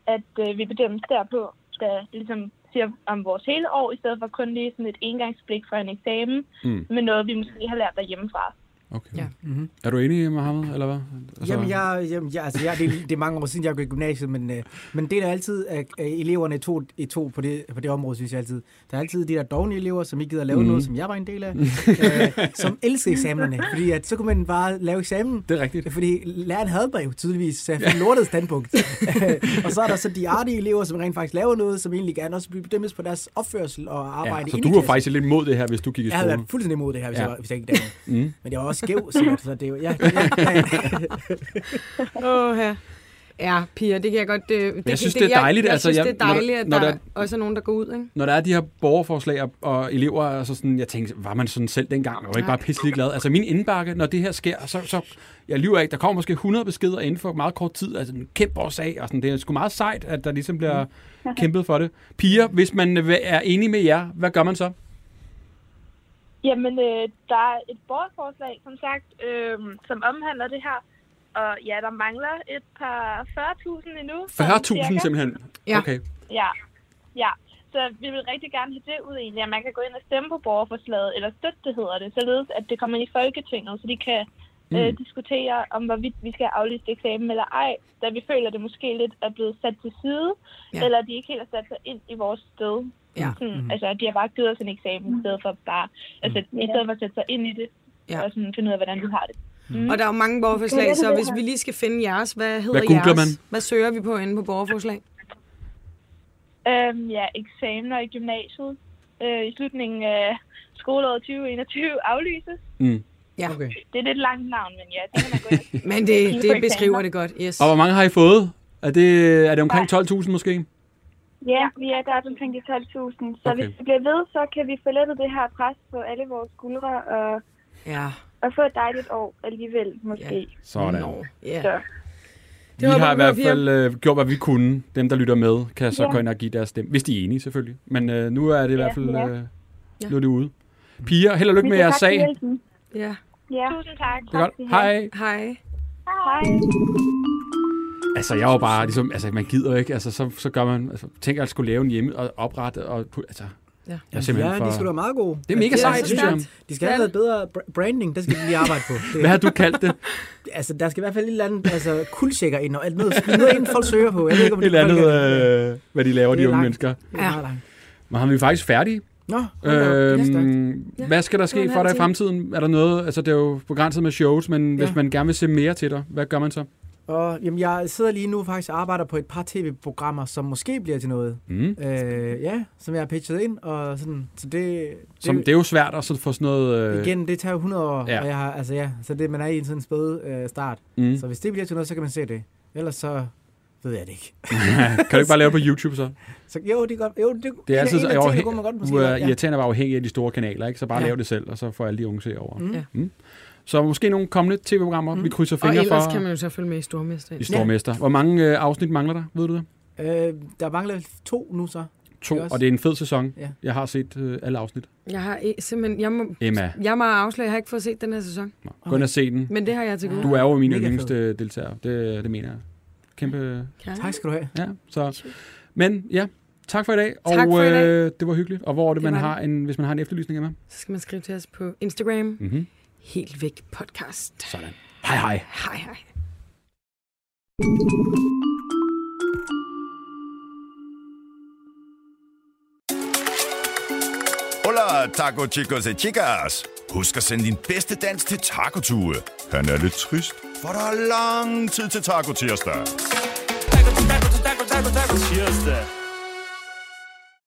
at øh, vi bedømmes derpå, der ligesom siger om vores hele år, i stedet for kun lige sådan et engangsblik for en eksamen, Mm. med noget, vi måske har lært derhjemmefra. Okay. Ja. Mm-hmm. Er du enig, Mohammed, eller hvad? Altså, Jamen, jeg, jamen jeg, altså, jeg, det, det er mange år siden, jeg gik i gymnasiet, men, øh, men det er altid af eleverne i to, i to på, det, på det område, synes jeg altid. Der er altid de der dogne elever, som ikke gider at lave mm. noget, som jeg var en del af, øh, som elsker eksamenerne, fordi at, så kunne man bare lave eksamen, Det er rigtigt. fordi læreren havde mig jo tydeligvis, så jeg lortet standpunkt. og så er der så de artige elever, som rent faktisk laver noget, som egentlig gerne også bliver bedømmes på deres opførsel og arbejde Ja, så du var faktisk lidt imod det her, hvis du gik i Jeg havde skole. været fuldstændig imod det her, hvis, Ja. jeg, var- hvis jeg ikke dagen. Mm. Men jeg var også skæv, sikkert, så det er jo... Ja. Åh, ja. Ja, piger, det kan jeg godt... Øh, det, jeg synes, det er dejligt, Jeg, jeg altså, synes, jeg- det er dejligt, at når der, der- også er nogen, der går ud, ikke? Når der er de her borgerforslag og, og elever, altså sådan, jeg tænkte, var man sådan selv dengang? Jeg var ikke Nej. bare pisselig glad. Altså min indbakke, når det her sker, så, så jeg lyver ikke, der kommer måske 100 beskeder inden for meget kort tid, altså en kæmpe årsag, og sådan, det er sgu meget sejt, at der ligesom bliver kæmpet for det. Piger, hvis man er enig med jer, hvad gør man så? Jamen, øh, der er et borgerforslag, som sagt, øh, som omhandler det her. Og ja, der mangler et par 40.000 endnu. sådan 40.000 cirka. simpelthen? Ja. Okay. Ja, ja. Så vi vil rigtig gerne have det ud egentlig, at man kan gå ind og stemme på borgerforslaget, eller støtte det hedder det, således at det kommer ind i Folketinget, så de kan mm. øh, diskutere om, hvorvidt vi skal aflyse eksamen eller ej, da vi føler, at det måske lidt er blevet sat til side, Ja. eller de ikke helt har sat sig ind i vores sted. Ja. Sådan, mm. Altså, de har bare givet os en eksamen, i stedet for bare, altså, i stedet for at sætte sig ind i det, Ja. og sådan finde ud af, hvordan vi har det. Mm. Og der er jo mange borgerforslag, er så hvis vi lige skal finde jeres, hvad hedder Hvad jeres? man? Hvad søger vi på inde på borgerforslag? Øhm, ja, eksamener i gymnasiet øh, i slutningen af skoleåret 2021 aflyses. Mm. Ja, Okay. Det er lidt langt navn, men ja, det kan man gå ind men det, det beskriver det godt. Yes. Og hvor mange har I fået? Er det, er det omkring 12.000 måske? Ja, vi er der omkring de 12.000. Så Okay. hvis vi bliver ved, så kan vi få lettet det her pres på alle vores skuldre og, Ja. og få et dejligt år alligevel, måske. Sådan. Nå, ja. Så. Vi håber har i vi, hvert fald øh, gjort, hvad vi kunne. Dem, der lytter med, kan så Ja. gå ind og give deres stemme. Hvis de er enige, selvfølgelig. Men øh, nu er det i hvert fald ja. øh, Ja. nu er det ude. Piger, held og lykke med jeres sag. Det Ja. Ja. Tusind tak. er godt. Hej. Hej. Hej. Altså, jeg var bare ligesom, altså, man gider ikke, altså, så, så gør man, altså, tænk at skulle lave en hjemme og oprette, og, altså, Ja. er simpelthen ja, for... de skulle da meget gode. Det er mega Ja, sejt, synes jeg. De skal have noget bedre br- branding, det skal de lige arbejde på. Det, Hvad har du kaldt det? Altså, der skal i hvert fald et eller andet altså, kuldsjekker ind, og alt noget, noget inden folk søger på. Jeg ved ikke, om Et eller andet, er- øh, hvad de laver, Det de unge langt. mennesker. Det er langt. Men har vi faktisk færdige? Nå. Det. Øhm, Ja. hvad skal der Det ske for dig i fremtiden? Er der noget, altså det er jo begrænset med shows, men Ja. hvis man gerne vil se mere til dig, hvad gør man så? Og, jamen, jeg sidder lige nu faktisk og arbejder på et par tv-programmer, som måske bliver til noget. Mm. Øh, ja, som jeg har pitchet ind, og sådan, så det... det Som, det er jo svært at så få sådan noget... Øh, Igen, det tager jo 100 år, Ja. og jeg har, altså ja, så det, man er i en sådan spæde øh, start. mm. Så hvis det bliver til noget, så kan man se det. Ellers så ved jeg det ikke. kan du ikke bare lave på YouTube så? Så jo, det er godt. Jo, det, Det er altid så en af tingene, afhæng- kunne man godt måske Du er irriterende at være afhængig af de store kanaler, ikke? Så bare Ja. lav det selv, og så får alle de unge se over. Mm. Ja. Mm. Så måske nogle kommende tv-programmer, Mm. vi krydser Og fingre ellers for kan man jo så følge med i Stormester. i Stormester. Hvor mange øh, afsnit mangler der, ved du det? Øh, der mangler to nu så. To, også? og det er en fed sæson. Ja. Jeg har set øh, alle afsnit. Jeg har simpelthen... Jeg må, Emma, jeg må afsløre, jeg har ikke fået set den her sæson. Nå, gå ind og se den. Men det har jeg til gode. Du er jo min yndlingste deltager. Det, det mener jeg. Kæmpe... Ja. Tak skal du have. Ja, så... Men ja, tak for i dag. Tak og for i dag. Øh, det var hyggeligt. Og hvor er det, Det man har en, hvis man har en efterlysning af mig? Så skal man skrive til os på Instagram. Mm-hmm. Helt væk podcast. Sådan. Hej hej. Hej hej. Hola, taco chicos e chicas. Husk at sende din bedste dans til Taco Tue. Han er lidt trist, for der er lang tid til Taco Tirsdag. Taco, taco, taco, taco, taco, tirsdag.